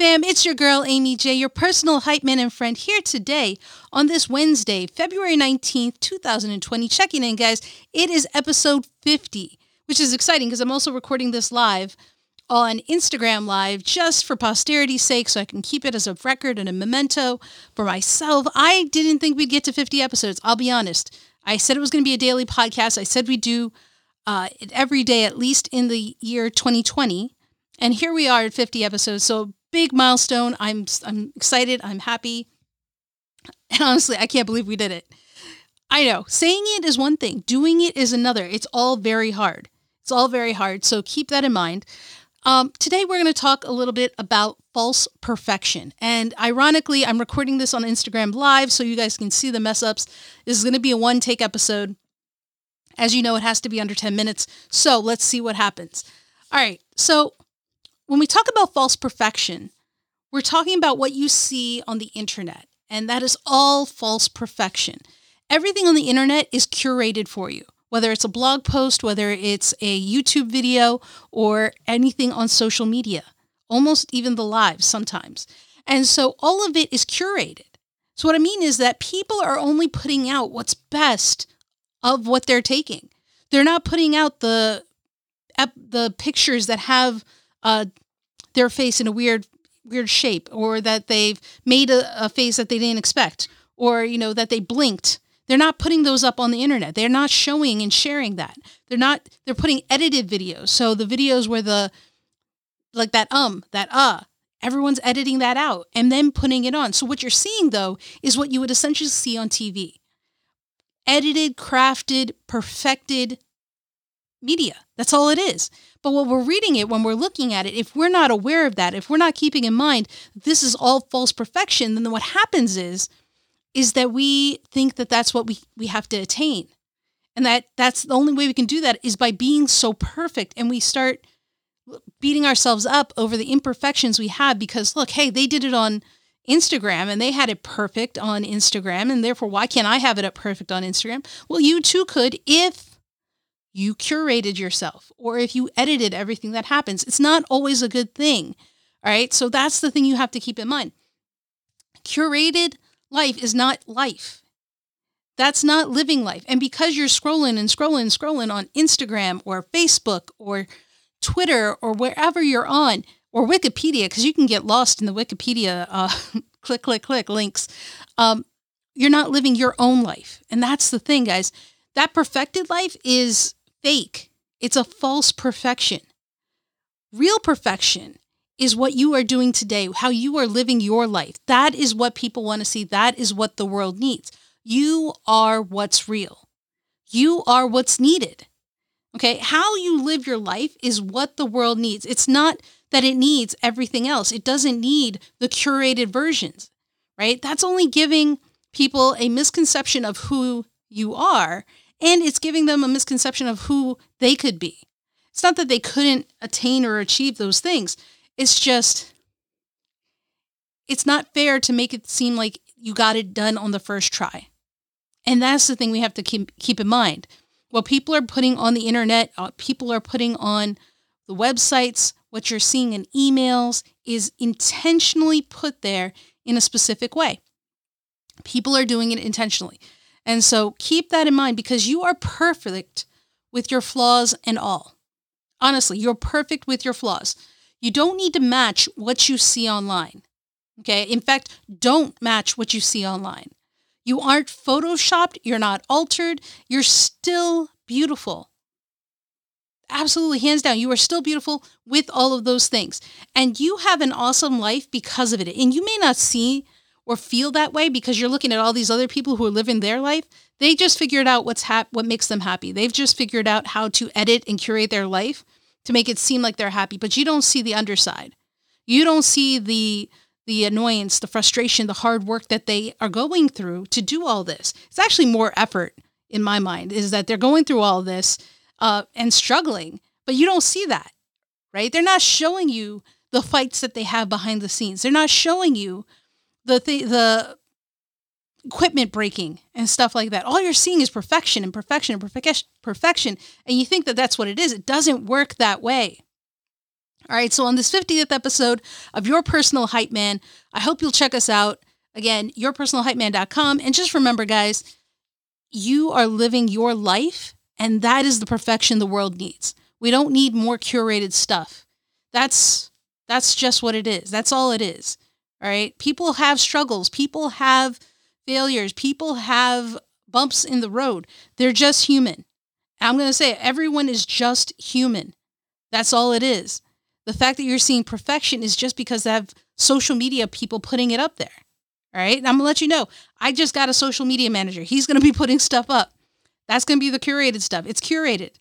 fam, it's your girl Amy J, your personal hype man and friend here today on this Wednesday, February 19th, 2020. Checking in, guys. It is episode 50, which is exciting because I'm also recording this live on Instagram Live just for posterity's sake so I can keep it as a record and a memento for myself. I didn't think we'd get to 50 episodes, I'll be honest. I said it was going to be a daily podcast. I said we'd do uh, every day, at least in the year 2020. And here we are at 50 episodes. So big milestone. I'm I'm excited. I'm happy. And honestly, I can't believe we did it. I know. Saying it is one thing, doing it is another. It's all very hard. It's all very hard. So keep that in mind. Um, today, we're going to talk a little bit about false perfection. And ironically, I'm recording this on Instagram Live so you guys can see the mess ups. This is going to be a one take episode. As you know, it has to be under 10 minutes. So let's see what happens. All right. So when we talk about false perfection, we're talking about what you see on the internet, and that is all false perfection. Everything on the internet is curated for you, whether it's a blog post, whether it's a YouTube video, or anything on social media, almost even the lives sometimes. And so all of it is curated. So, what I mean is that people are only putting out what's best of what they're taking. They're not putting out the the pictures that have uh, their face in a weird weird shape or that they've made a, a face that they didn't expect or you know that they blinked. They're not putting those up on the internet. They're not showing and sharing that. They're not they're putting edited videos. So the videos where the like that um that uh everyone's editing that out and then putting it on. So what you're seeing though is what you would essentially see on tv edited crafted perfected media that's all it is but when we're reading it, when we're looking at it, if we're not aware of that, if we're not keeping in mind this is all false perfection, then what happens is is that we think that that's what we we have to attain. And that that's the only way we can do that is by being so perfect and we start beating ourselves up over the imperfections we have because look, hey, they did it on Instagram and they had it perfect on Instagram and therefore why can't I have it up perfect on Instagram? Well, you too could if you curated yourself or if you edited everything that happens. It's not always a good thing. All right. So that's the thing you have to keep in mind. Curated life is not life. That's not living life. And because you're scrolling and scrolling and scrolling on Instagram or Facebook or Twitter or wherever you're on, or Wikipedia, because you can get lost in the Wikipedia uh, click, click, click links, um, you're not living your own life. And that's the thing, guys. That perfected life is fake, it's a false perfection. Real perfection is what you are doing today, how you are living your life. That is what people want to see. That is what the world needs. You are what's real. You are what's needed. Okay. How you live your life is what the world needs. It's not that it needs everything else, it doesn't need the curated versions, right? That's only giving people a misconception of who you are and it's giving them a misconception of who they could be. It's not that they couldn't attain or achieve those things. It's just, it's not fair to make it seem like you got it done on the first try. And that's the thing we have to keep, keep in mind. What people are putting on the internet, uh, people are putting on the websites, what you're seeing in emails is intentionally put there in a specific way. People are doing it intentionally. And so keep that in mind because you are perfect with your flaws and all. Honestly, you're perfect with your flaws. You don't need to match what you see online. Okay. In fact, don't match what you see online. You aren't photoshopped. You're not altered. You're still beautiful. Absolutely, hands down, you are still beautiful with all of those things. And you have an awesome life because of it. And you may not see or feel that way because you're looking at all these other people who are living their life. They just figured out what's hap- what makes them happy. They've just figured out how to edit and curate their life to make it seem like they're happy, but you don't see the underside. You don't see the the annoyance, the frustration, the hard work that they are going through to do all this. It's actually more effort in my mind is that they're going through all this uh, and struggling, but you don't see that, right? They're not showing you the fights that they have behind the scenes. They're not showing you the th- the equipment breaking and stuff like that. All you're seeing is perfection and perfection and perfection, perfection, and you think that that's what it is. It doesn't work that way. All right, so on this 50th episode of Your Personal Hype Man, I hope you'll check us out. Again, yourpersonalhypeman.com. And just remember, guys, you are living your life, and that is the perfection the world needs. We don't need more curated stuff. That's that's just what it is. That's all it is. All right. People have struggles. People have failures. People have bumps in the road. They're just human. I'm going to say it, everyone is just human. That's all it is. The fact that you're seeing perfection is just because they have social media people putting it up there. All right. I'm going to let you know. I just got a social media manager. He's going to be putting stuff up. That's going to be the curated stuff. It's curated,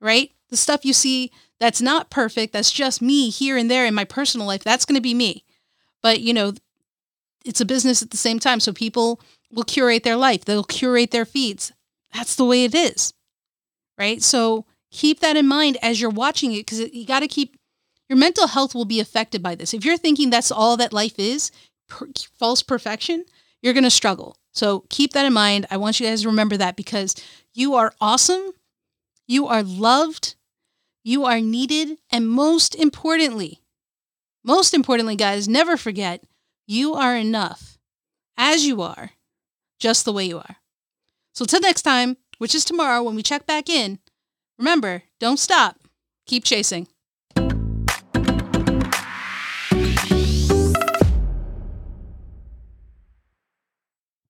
right? The stuff you see that's not perfect, that's just me here and there in my personal life, that's going to be me. But, you know, it's a business at the same time. So people will curate their life, they'll curate their feeds. That's the way it is, right? So keep that in mind as you're watching it because you got to keep your mental health will be affected by this. If you're thinking that's all that life is, per, false perfection, you're going to struggle. So keep that in mind. I want you guys to remember that because you are awesome, you are loved, you are needed, and most importantly, most importantly, guys, never forget you are enough as you are, just the way you are. So, till next time, which is tomorrow when we check back in, remember don't stop, keep chasing.